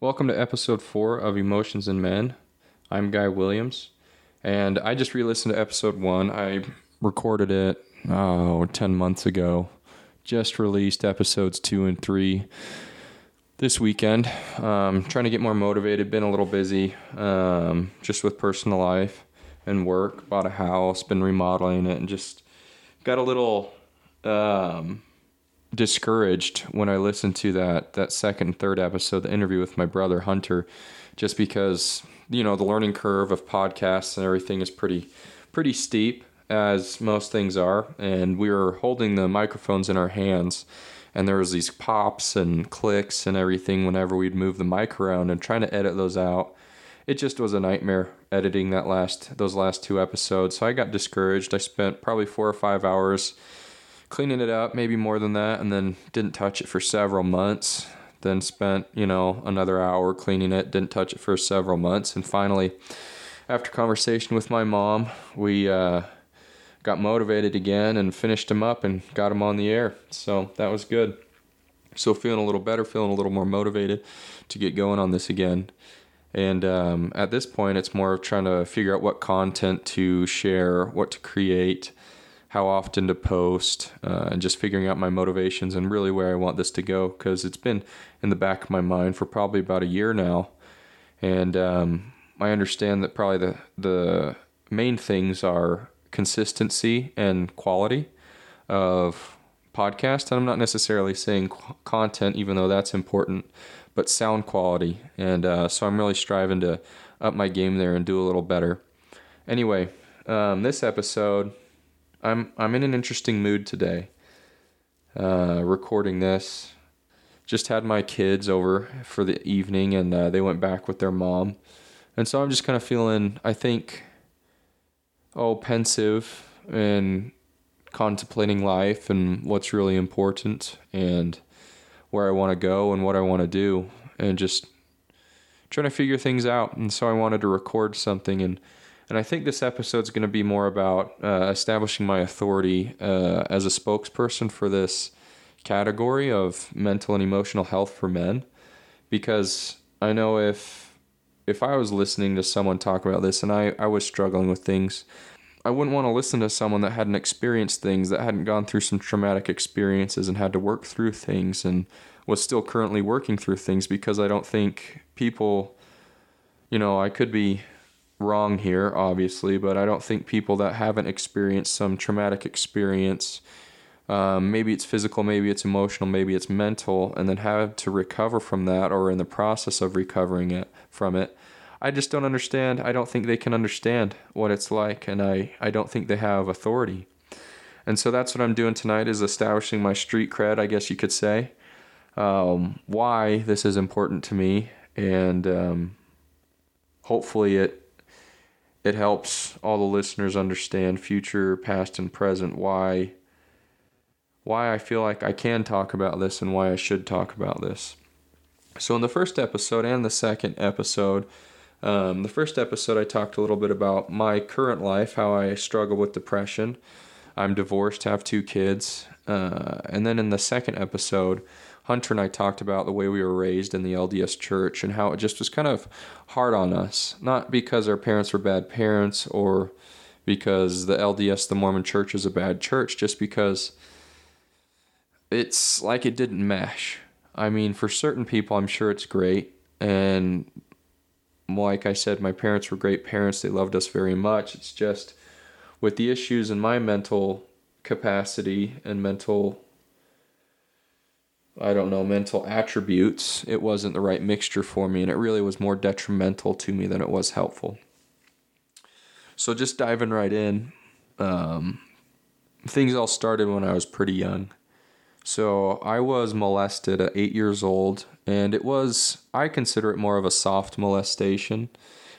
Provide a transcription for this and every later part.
Welcome to episode four of Emotions in Men. I'm Guy Williams, and I just re listened to episode one. I recorded it, oh, 10 months ago. Just released episodes two and three this weekend. Um, trying to get more motivated, been a little busy um, just with personal life and work. Bought a house, been remodeling it, and just got a little. Um, discouraged when I listened to that that second and third episode, the interview with my brother Hunter, just because you know the learning curve of podcasts and everything is pretty pretty steep as most things are, and we were holding the microphones in our hands. And there was these pops and clicks and everything whenever we'd move the mic around and trying to edit those out. It just was a nightmare editing that last those last two episodes. So I got discouraged. I spent probably four or five hours cleaning it up, maybe more than that, and then didn't touch it for several months. Then spent, you know, another hour cleaning it, didn't touch it for several months. And finally, after conversation with my mom, we uh, got motivated again and finished them up and got them on the air. So that was good. So feeling a little better, feeling a little more motivated to get going on this again. And um, at this point, it's more of trying to figure out what content to share, what to create, how often to post, uh, and just figuring out my motivations and really where I want this to go because it's been in the back of my mind for probably about a year now, and um, I understand that probably the the main things are consistency and quality of podcast. And I'm not necessarily saying content, even though that's important, but sound quality. And uh, so I'm really striving to up my game there and do a little better. Anyway, um, this episode I'm I'm in an interesting mood today. Uh, recording this, just had my kids over for the evening, and uh, they went back with their mom, and so I'm just kind of feeling, I think, oh, pensive and contemplating life and what's really important and where I want to go and what I want to do, and just trying to figure things out. And so I wanted to record something and and I think this episode is going to be more about uh, establishing my authority uh, as a spokesperson for this category of mental and emotional health for men. Because I know if if I was listening to someone talk about this and I, I was struggling with things, I wouldn't want to listen to someone that hadn't experienced things, that hadn't gone through some traumatic experiences and had to work through things and was still currently working through things because I don't think people, you know, I could be wrong here, obviously, but I don't think people that haven't experienced some traumatic experience, um, maybe it's physical, maybe it's emotional, maybe it's mental, and then have to recover from that or in the process of recovering it from it. I just don't understand. I don't think they can understand what it's like, and I, I don't think they have authority. And so that's what I'm doing tonight is establishing my street cred, I guess you could say. Um, why this is important to me, and um, hopefully it it helps all the listeners understand future, past, and present why why I feel like I can talk about this and why I should talk about this. So in the first episode and the second episode, um, the first episode I talked a little bit about my current life, how I struggle with depression. I'm divorced, have two kids, uh, and then in the second episode, Hunter and I talked about the way we were raised in the LDS church and how it just was kind of hard on us. Not because our parents were bad parents or because the LDS, the Mormon church, is a bad church, just because it's like it didn't mesh. I mean, for certain people, I'm sure it's great. And like I said, my parents were great parents. They loved us very much. It's just with the issues in my mental capacity and mental I don't know, mental attributes, it wasn't the right mixture for me, and it really was more detrimental to me than it was helpful. So, just diving right in, um, things all started when I was pretty young. So, I was molested at eight years old, and it was, I consider it more of a soft molestation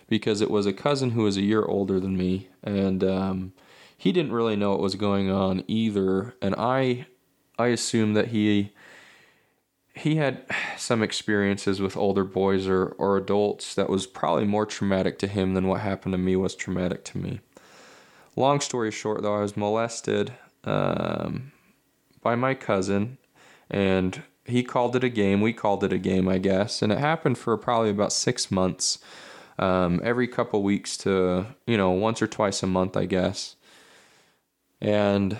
because it was a cousin who was a year older than me, and um, he didn't really know what was going on either. And I, I assumed that he he had some experiences with older boys or, or adults that was probably more traumatic to him than what happened to me was traumatic to me. Long story short, though, I was molested um, by my cousin, and he called it a game. We called it a game, I guess. And it happened for probably about six months, um, every couple weeks to, you know, once or twice a month, I guess. And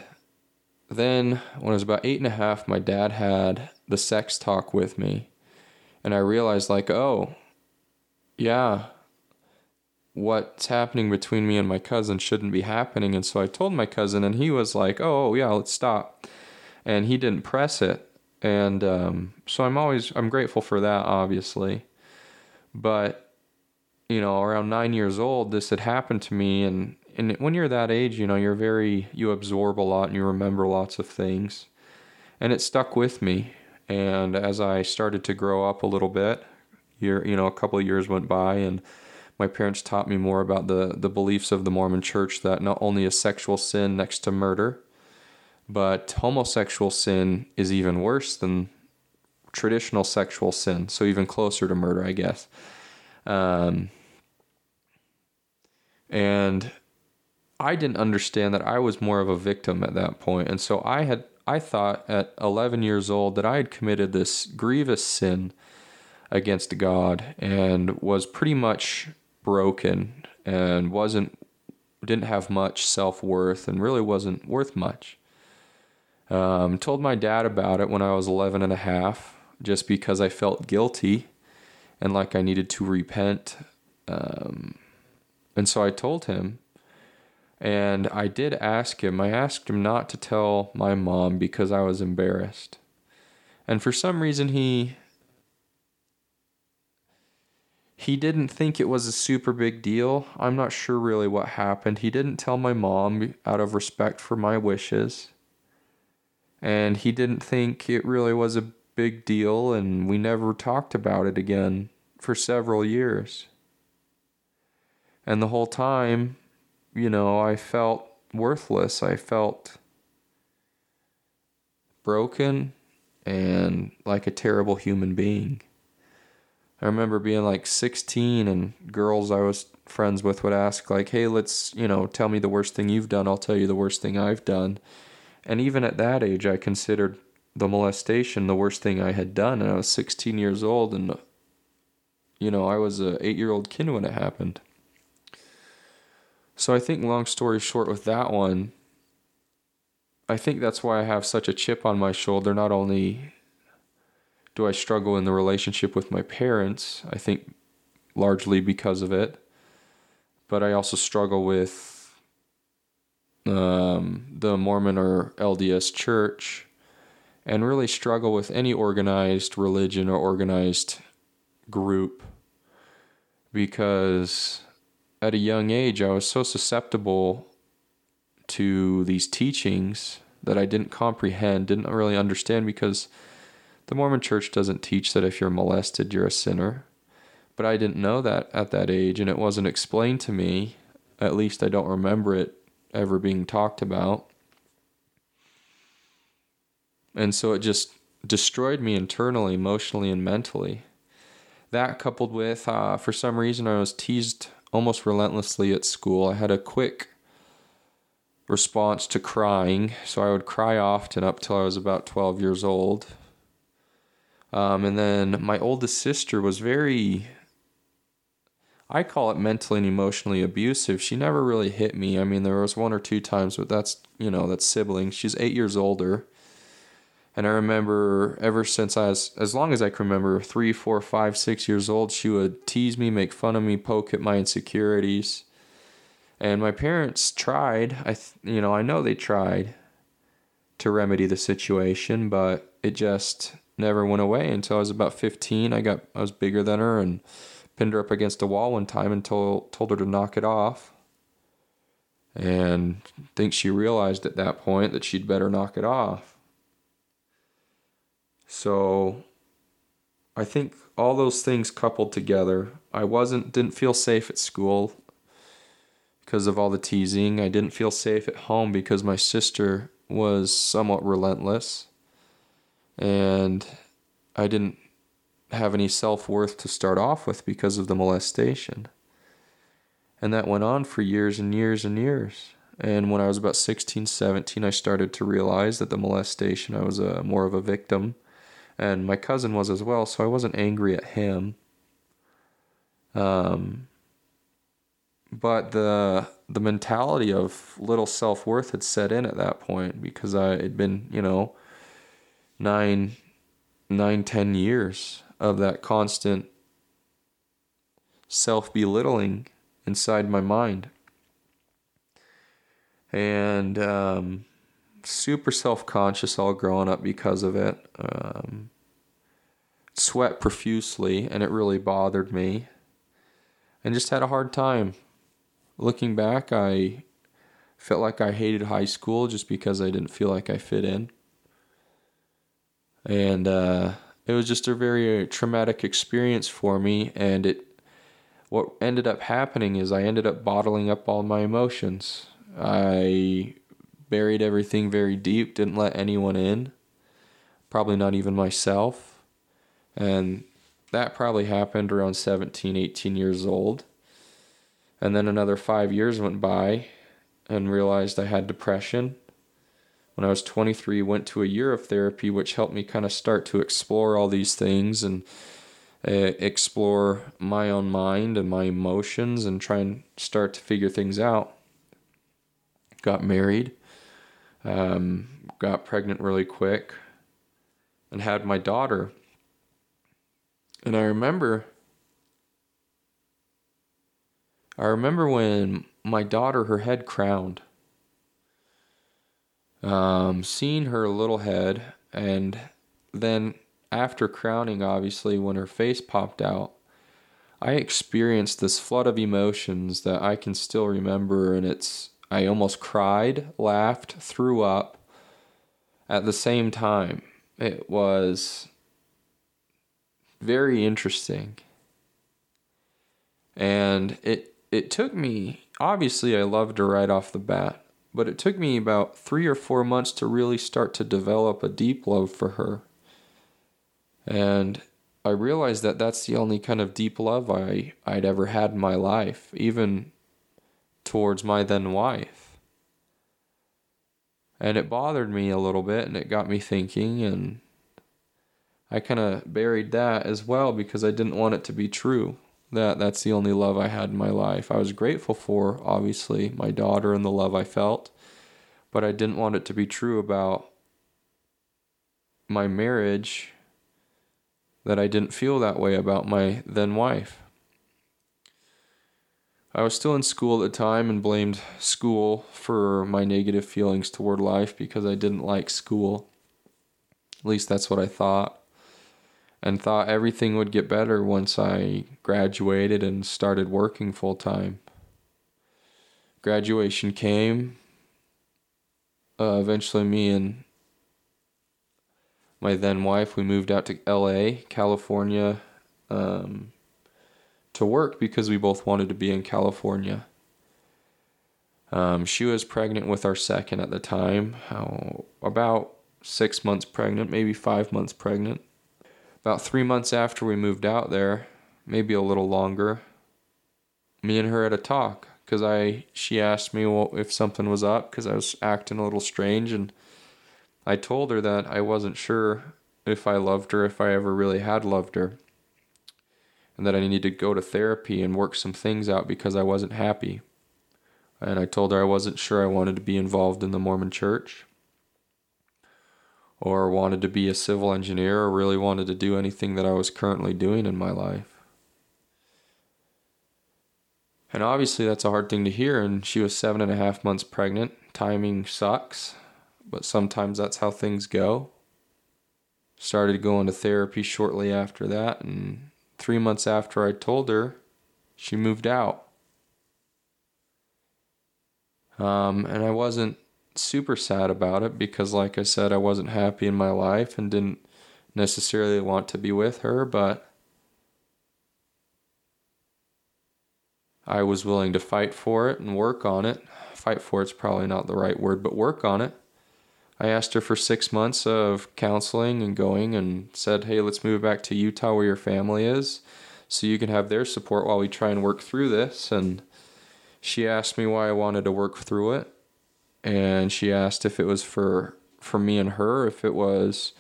then when I was about eight and a half, my dad had the sex talk with me. And I realized, like, oh, yeah, what's happening between me and my cousin shouldn't be happening. And so I told my cousin, and he was like, oh, yeah, let's stop. And he didn't press it. And um, so I'm always, I'm grateful for that, obviously. But, you know, around nine years old, this had happened to me. And, and when you're that age, you know, you're very, you absorb a lot and you remember lots of things. And it stuck with me. And as I started to grow up a little bit, year, you know, a couple of years went by and my parents taught me more about the, the beliefs of the Mormon church that not only is sexual sin next to murder, but homosexual sin is even worse than traditional sexual sin, so even closer to murder, I guess. Um, and I didn't understand that I was more of a victim at that point, and so I had I thought at 11 years old that I had committed this grievous sin against God and was pretty much broken and wasn't didn't have much self-worth and really wasn't worth much. Um, told my dad about it when I was 11 and a half just because I felt guilty and like I needed to repent. Um, and so I told him. And I did ask him, I asked him not to tell my mom because I was embarrassed. And for some reason, he he didn't think it was a super big deal. I'm not sure really what happened. He didn't tell my mom out of respect for my wishes. And he didn't think it really was a big deal, and we never talked about it again for several years. And the whole time, you know, I felt worthless. I felt broken and like a terrible human being. I remember being like 16 and girls I was friends with would ask like, "Hey, let's, you know, tell me the worst thing you've done. I'll tell you the worst thing I've done." And even at that age, I considered the molestation the worst thing I had done, and I was 16 years old and you know, I was a 8-year-old kid when it happened. So I think long story short with that one, I think that's why I have such a chip on my shoulder not only do I struggle in the relationship with my parents? I think largely because of it. But I also struggle with um, the Mormon or LDS church and really struggle with any organized religion or organized group because at a young age I was so susceptible to these teachings that I didn't comprehend, didn't really understand because the Mormon church doesn't teach that if you're molested, you're a sinner. But I didn't know that at that age, and it wasn't explained to me. At least I don't remember it ever being talked about. And so it just destroyed me internally, emotionally, and mentally. That coupled with, uh, for some reason, I was teased almost relentlessly at school. I had a quick response to crying, so I would cry often up till I was about 12 years old. Um, and then my oldest sister was very, I call it mentally and emotionally abusive. She never really hit me. I mean, there was one or two times, but that's, you know, that's siblings. She's eight years older. And I remember ever since I was, as long as I can remember, three, four, five, six years old, she would tease me, make fun of me, poke at my insecurities. And my parents tried. I, you know, I know they tried to remedy the situation, but it just never went away until I was about 15. I got I was bigger than her and pinned her up against a wall one time and told told her to knock it off. And I think she realized at that point that she'd better knock it off. So I think all those things coupled together, I wasn't didn't feel safe at school because of all the teasing. I didn't feel safe at home because my sister was somewhat relentless and I didn't have any self worth to start off with because of the molestation. And that went on for years and years and years. And when I was about 16, 17, I started to realize that the molestation, I was a, more of a victim and my cousin was as well, so I wasn't angry at him. Um, but the the mentality of little self worth had set in at that point because I had been, you know, nine, nine, ten years of that constant self belittling inside my mind. And um, super self conscious all growing up because of it. Um, sweat profusely, and it really bothered me. And just had a hard time. Looking back, I felt like I hated high school just because I didn't feel like I fit in. And uh, it was just a very traumatic experience for me. And it, what ended up happening is I ended up bottling up all my emotions. I buried everything very deep, didn't let anyone in, probably not even myself. And that probably happened around 17, 18 years old. And then another five years went by and realized I had depression. When I was 23, went to a year of therapy, which helped me kind of start to explore all these things and uh, explore my own mind and my emotions and try and start to figure things out. Got married, um, got pregnant really quick, and had my daughter. And I remember I remember when my daughter, her head crowned, um, seeing her little head, and then after crowning, obviously, when her face popped out, I experienced this flood of emotions that I can still remember, and it's I almost cried, laughed, threw up at the same time. It was very interesting. And it it took me, obviously, I loved her right off the bat, but it took me about three or four months to really start to develop a deep love for her. And I realized that that's the only kind of deep love I, I'd ever had in my life, even towards my then wife. And it bothered me a little bit and it got me thinking, and I kind of buried that as well because I didn't want it to be true that that's the only love I had in my life. I was grateful for, obviously, my daughter and the love I felt, but I didn't want it to be true about my marriage that I didn't feel that way about my then wife. I was still in school at the time and blamed school for my negative feelings toward life because I didn't like school. At least that's what I thought and thought everything would get better once I graduated and started working full time. Graduation came. Uh, eventually, me and my then wife we moved out to L.A., California, um, to work because we both wanted to be in California. Um, she was pregnant with our second at the time, how, about six months pregnant, maybe five months pregnant. About three months after we moved out there, maybe a little longer, me and her had a talk because I she asked me well, if something was up because I was acting a little strange and I told her that I wasn't sure if I loved her if I ever really had loved her and that I needed to go to therapy and work some things out because I wasn't happy. And I told her I wasn't sure I wanted to be involved in the Mormon church or wanted to be a civil engineer or really wanted to do anything that I was currently doing in my life. And obviously, that's a hard thing to hear. And she was seven and a half months pregnant. Timing sucks, but sometimes that's how things go. Started going to therapy shortly after that. And three months after I told her, she moved out. Um, and I wasn't super sad about it because, like I said, I wasn't happy in my life and didn't necessarily want to be with her, but I was willing to fight for it and work on it. Fight for it's probably not the right word, but work on it. I asked her for six months of counseling and going and said, hey, let's move back to Utah where your family is so you can have their support while we try and work through this. And she asked me why I wanted to work through it and she asked if it was for for me and her, if it was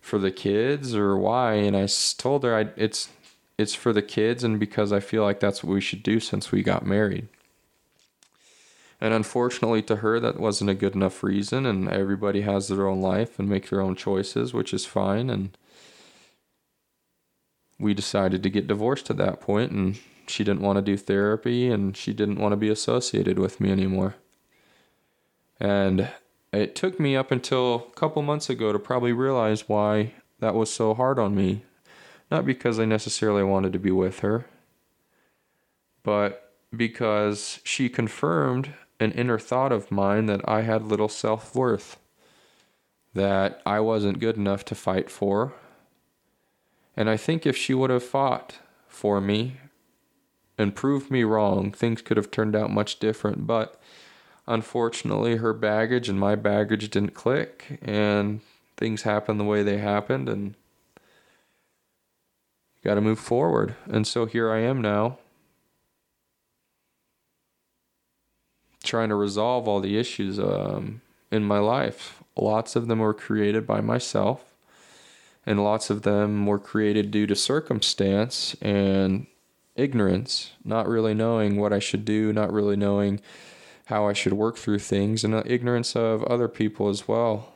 for the kids or why? And I told her I, it's it's for the kids and because I feel like that's what we should do since we got married. And unfortunately to her, that wasn't a good enough reason. And everybody has their own life and make their own choices, which is fine. And we decided to get divorced at that point, and she didn't want to do therapy and she didn't want to be associated with me anymore. And it took me up until a couple months ago to probably realize why that was so hard on me. Not because I necessarily wanted to be with her, but because she confirmed an inner thought of mine that I had little self worth, that I wasn't good enough to fight for. And I think if she would have fought for me and proved me wrong, things could have turned out much different. But unfortunately, her baggage and my baggage didn't click, and things happened the way they happened, and you got to move forward. And so here I am now trying to resolve all the issues um, in my life. Lots of them were created by myself, and lots of them were created due to circumstance and ignorance, not really knowing what I should do, not really knowing how I should work through things, and ignorance of other people as well.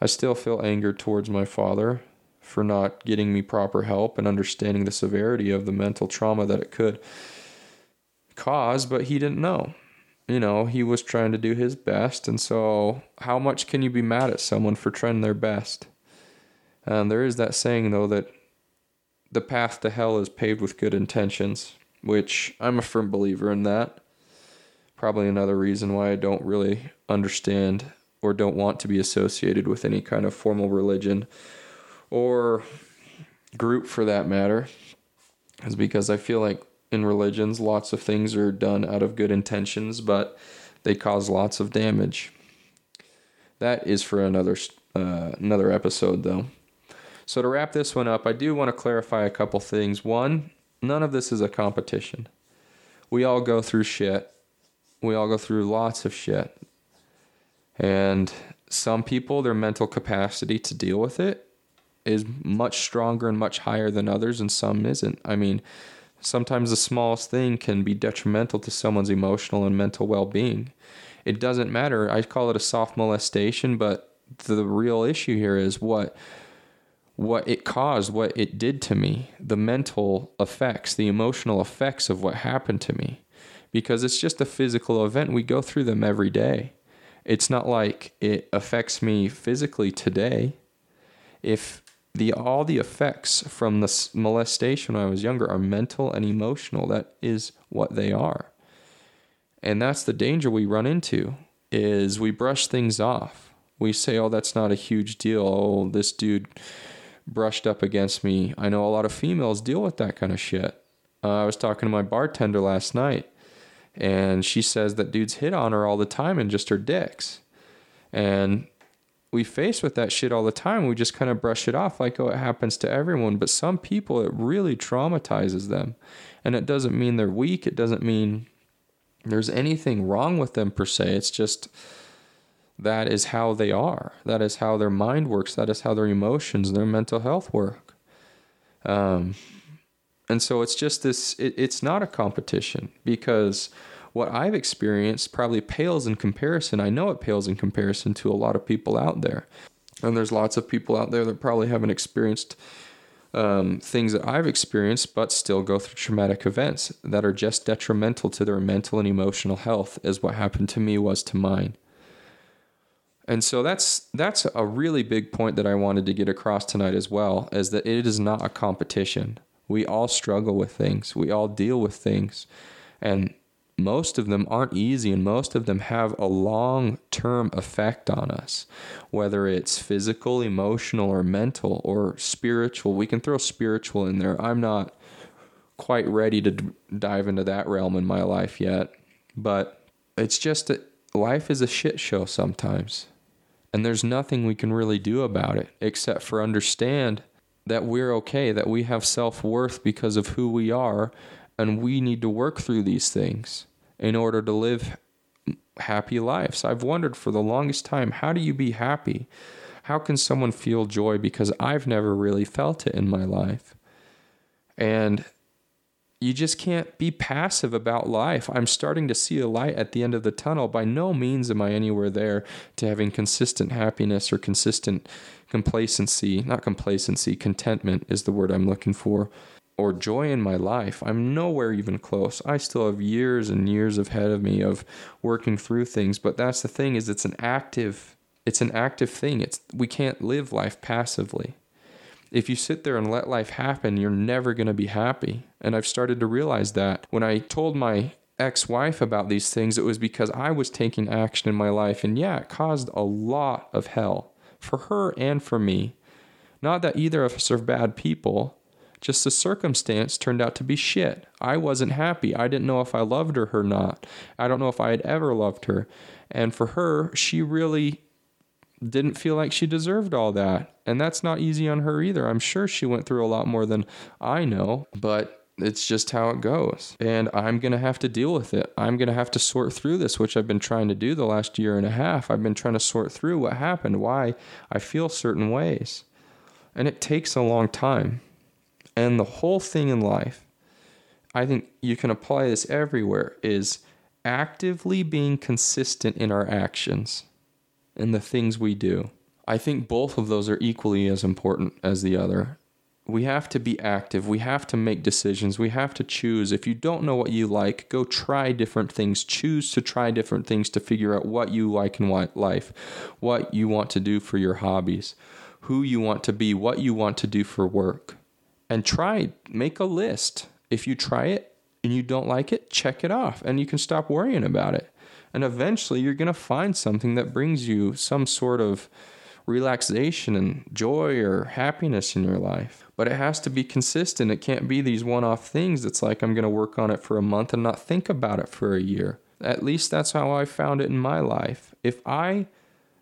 I still feel anger towards my father for not getting me proper help and understanding the severity of the mental trauma that it could cause, but he didn't know you know, he was trying to do his best. And so, how much can you be mad at someone for trying their best? And there is that saying, though, that the path to hell is paved with good intentions, which I'm a firm believer in that. Probably another reason why I don't really understand or don't want to be associated with any kind of formal religion or group for that matter, is because I feel like in religions. Lots of things are done out of good intentions, but they cause lots of damage. That is for another uh, another episode, though. So to wrap this one up, I do want to clarify a couple things. One, none of this is a competition. We all go through shit. We all go through lots of shit. And some people, their mental capacity to deal with it is much stronger and much higher than others, and some isn't. I mean, Sometimes the smallest thing can be detrimental to someone's emotional and mental well being. It doesn't matter. I call it a soft molestation, but the real issue here is what what it caused, what it did to me, the mental effects, the emotional effects of what happened to me. Because it's just a physical event. We go through them every day. It's not like it affects me physically today. If the all the effects from the molestation when I was younger are mental and emotional. That is what they are. And that's the danger we run into is we brush things off. We say, "Oh, that's not a huge deal. Oh, this dude brushed up against me." I know a lot of females deal with that kind of shit. Uh, I was talking to my bartender last night, and she says that dudes hit on her all the time and just her dicks. And we face with that shit all the time. We just kind of brush it off like, oh, it happens to everyone. But some people, it really traumatizes them. And it doesn't mean they're weak. It doesn't mean there's anything wrong with them per se. It's just that is how they are. That is how their mind works. That is how their emotions, their mental health work. Um, and so it's just this, it, it's not a competition because what I've experienced probably pales in comparison. I know it pales in comparison to a lot of people out there. And there's lots of people out there that probably haven't experienced um, things that I've experienced, but still go through traumatic events that are just detrimental to their mental and emotional health, as what happened to me was to mine. And so that's that's a really big point that I wanted to get across tonight as well, is that it is not a competition. We all struggle with things. We all deal with things. And most of them aren't easy and most of them have a long term effect on us, whether it's physical, emotional, or mental, or spiritual. We can throw spiritual in there. I'm not quite ready to d- dive into that realm in my life yet, but it's just that life is a shit show sometimes. And there's nothing we can really do about it except for understand that we're okay, that we have self worth because of who we are, and we need to work through these things in order to live happy lives. I've wondered for the longest time how do you be happy? How can someone feel joy because I've never really felt it in my life? And you just can't be passive about life. I'm starting to see a light at the end of the tunnel. By no means am I anywhere there to having consistent happiness or consistent complacency. Not complacency, contentment is the word I'm looking for. Or joy in my life. I'm nowhere even close. I still have years and years ahead of me of working through things, but that's the thing is it's an active it's an active thing. It's we can't live life passively if you sit there and let life happen, you're never going to be happy. And I've started to realize that. When I told my ex wife about these things, it was because I was taking action in my life. And yeah, it caused a lot of hell for her and for me. Not that either of us are bad people, just the circumstance turned out to be shit. I wasn't happy. I didn't know if I loved her or not. I don't know if I had ever loved her. And for her, she really didn't feel like she deserved all that. And that's not easy on her either. I'm sure she went through a lot more than I know, but it's just how it goes. And I'm going to have to deal with it. I'm going to have to sort through this, which I've been trying to do the last year and a half. I've been trying to sort through what happened, why I feel certain ways. And it takes a long time. And the whole thing in life, I think you can apply this everywhere, is actively being consistent in our actions and the things we do. I think both of those are equally as important as the other. We have to be active. We have to make decisions. We have to choose. If you don't know what you like, go try different things. Choose to try different things to figure out what you like in life, what you want to do for your hobbies, who you want to be, what you want to do for work. And try, make a list. If you try it and you don't like it, check it off and you can stop worrying about it. And eventually you're going to find something that brings you some sort of relaxation and joy or happiness in your life. But it has to be consistent. It can't be these one off things. It's like I'm going to work on it for a month and not think about it for a year. At least that's how I found it in my life. If I,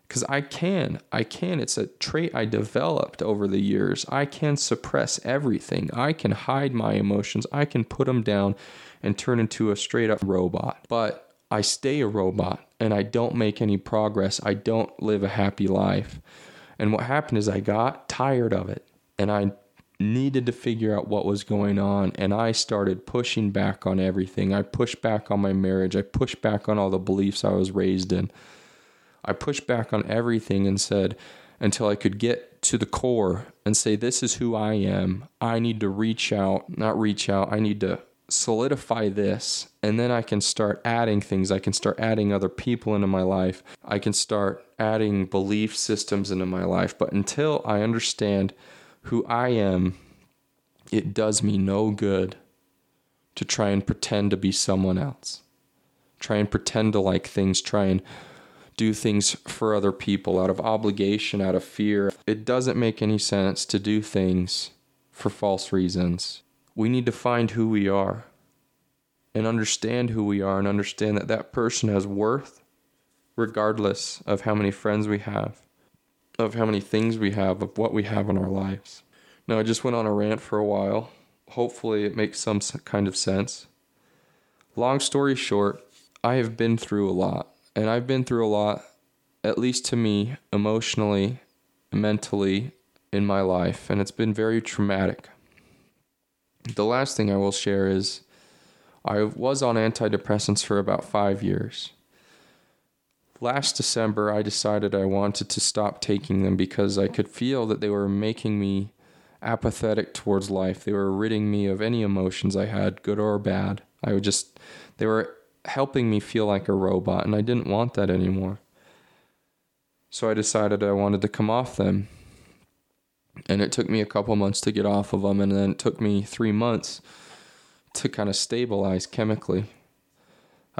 because I can, I can, it's a trait I developed over the years. I can suppress everything. I can hide my emotions. I can put them down and turn into a straight up robot. But I stay a robot and I don't make any progress. I don't live a happy life. And what happened is I got tired of it and I needed to figure out what was going on. And I started pushing back on everything. I pushed back on my marriage. I pushed back on all the beliefs I was raised in. I pushed back on everything and said, until I could get to the core and say, This is who I am. I need to reach out, not reach out, I need to solidify this and then I can start adding things. I can start adding other people into my life. I can start adding belief systems into my life. But until I understand who I am, it does me no good to try and pretend to be someone else. Try and pretend to like things, try and do things for other people out of obligation, out of fear. It doesn't make any sense to do things for false reasons we need to find who we are and understand who we are and understand that that person has worth regardless of how many friends we have, of how many things we have, of what we have in our lives. Now, I just went on a rant for a while. Hopefully, it makes some kind of sense. Long story short, I have been through a lot, and I've been through a lot, at least to me, emotionally, mentally, in my life, and it's been very traumatic the last thing I will share is I was on antidepressants for about five years. Last December, I decided I wanted to stop taking them because I could feel that they were making me apathetic towards life. They were ridding me of any emotions I had, good or bad. I would just, they were helping me feel like a robot, and I didn't want that anymore. So I decided I wanted to come off them and it took me a couple months to get off of them and then it took me three months to kind of stabilize chemically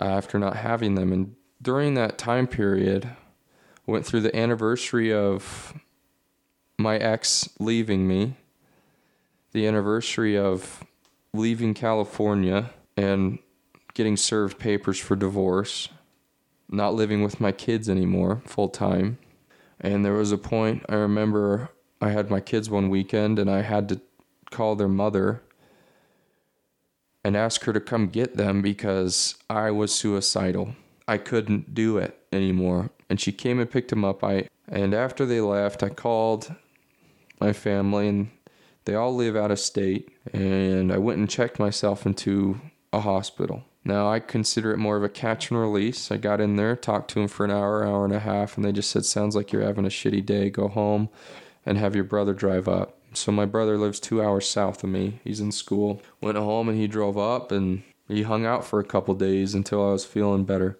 uh, after not having them and during that time period went through the anniversary of my ex leaving me the anniversary of leaving california and getting served papers for divorce not living with my kids anymore full time and there was a point i remember I had my kids one weekend and I had to call their mother and ask her to come get them because I was suicidal. I couldn't do it anymore. And she came and picked them up. I And after they left, I called my family, and they all live out of state. And I went and checked myself into a hospital. Now, I consider it more of a catch and release. I got in there, talked to them for an hour, hour and a half, and they just said, Sounds like you're having a shitty day. Go home and have your brother drive up. So, my brother lives two hours south of me. He's in school. Went home and he drove up and he hung out for a couple days until I was feeling better.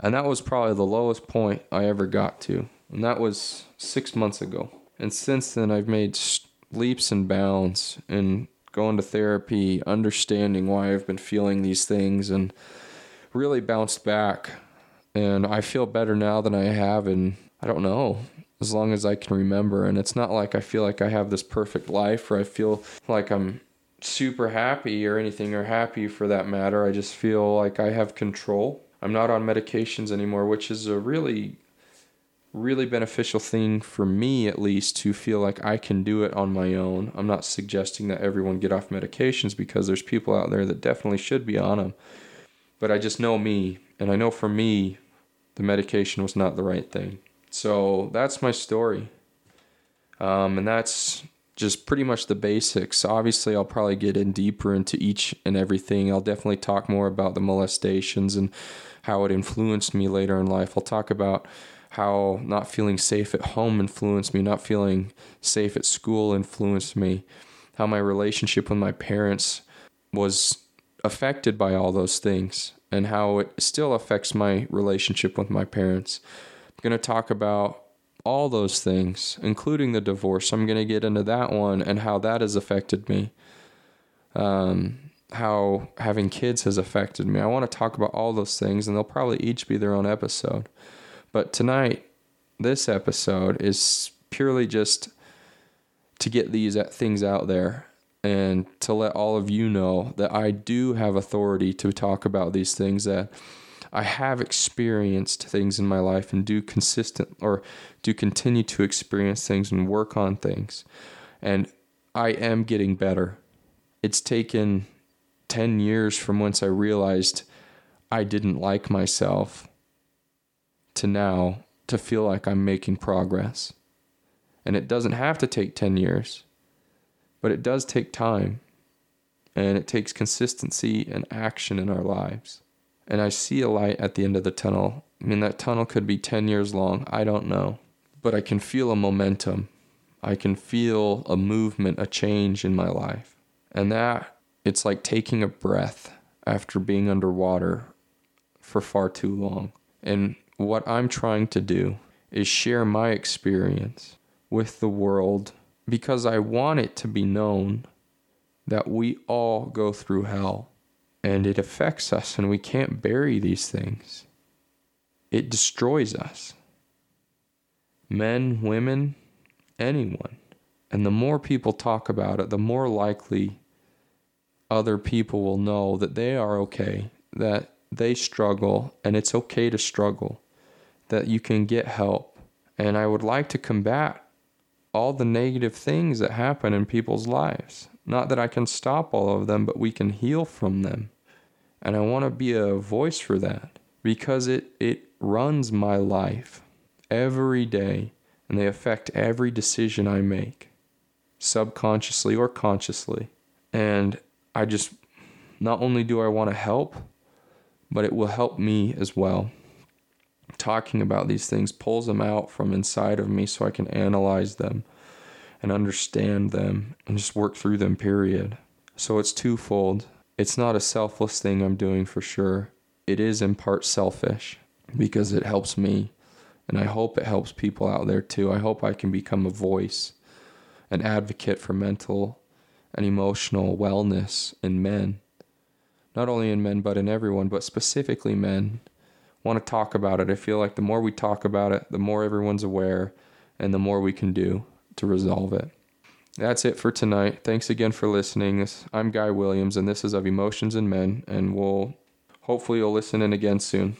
And that was probably the lowest point I ever got to. And that was six months ago. And since then, I've made leaps and bounds in going to therapy, understanding why I've been feeling these things, and really bounced back. And I feel better now than I have in, I don't know, as long as I can remember. And it's not like I feel like I have this perfect life or I feel like I'm super happy or anything, or happy for that matter. I just feel like I have control. I'm not on medications anymore, which is a really really beneficial thing for me at least to feel like I can do it on my own. I'm not suggesting that everyone get off medications because there's people out there that definitely should be on them. But I just know me, and I know for me, the medication was not the right thing. So that's my story. Um, and that's just pretty much the basics. Obviously, I'll probably get in deeper into each and everything. I'll definitely talk more about the molestations and how it influenced me later in life. I'll talk about how not feeling safe at home influenced me, not feeling safe at school influenced me, how my relationship with my parents was affected by all those things, and how it still affects my relationship with my parents. I'm going to talk about all those things, including the divorce. I'm going to get into that one and how that has affected me. Um, how having kids has affected me. I want to talk about all those things, and they'll probably each be their own episode. But tonight, this episode is purely just to get these uh, things out there and to let all of you know that I do have authority to talk about these things that I have experienced things in my life and do consistent or do continue to experience things and work on things. And I am getting better. It's taken 10 years from once I realized I didn't like myself to now to feel like I'm making progress. And it doesn't have to take 10 years, but it does take time. And it takes consistency and action in our lives. And I see a light at the end of the tunnel. I mean, that tunnel could be 10 years long. I don't know. But I can feel a momentum. I can feel a movement, a change in my life. And that, it's like taking a breath after being underwater for far too long. And what I'm trying to do is share my experience with the world because I want it to be known that we all go through hell and it affects us and we can't bury these things. It destroys us. Men, women, anyone. And the more people talk about it, the more likely other people will know that they are okay, that they struggle, and it's okay to struggle that you can get help. And I would like to combat all the negative things that happen in people's lives. Not that I can stop all of them, but we can heal from them. And I want to be a voice for that because it, it runs my life every day and they affect every decision I make, subconsciously or consciously. And I just, not only do I want to help, but it will help me as well talking about these things pulls them out from inside of me so I can analyze them and understand them and just work through them, period. So it's twofold. It's not a selfless thing I'm doing for sure. It is in part selfish because it helps me. And I hope it helps people out there too. I hope I can become a voice, an advocate for mental and emotional wellness in men. Not only in men, but in everyone, but specifically men want to talk about it. I feel like the more we talk about it, the more everyone's aware and the more we can do to resolve it. That's it for tonight. Thanks again for listening. I'm Guy Williams, and this is of Emotions and Men, and we'll hopefully you'll listen in again soon.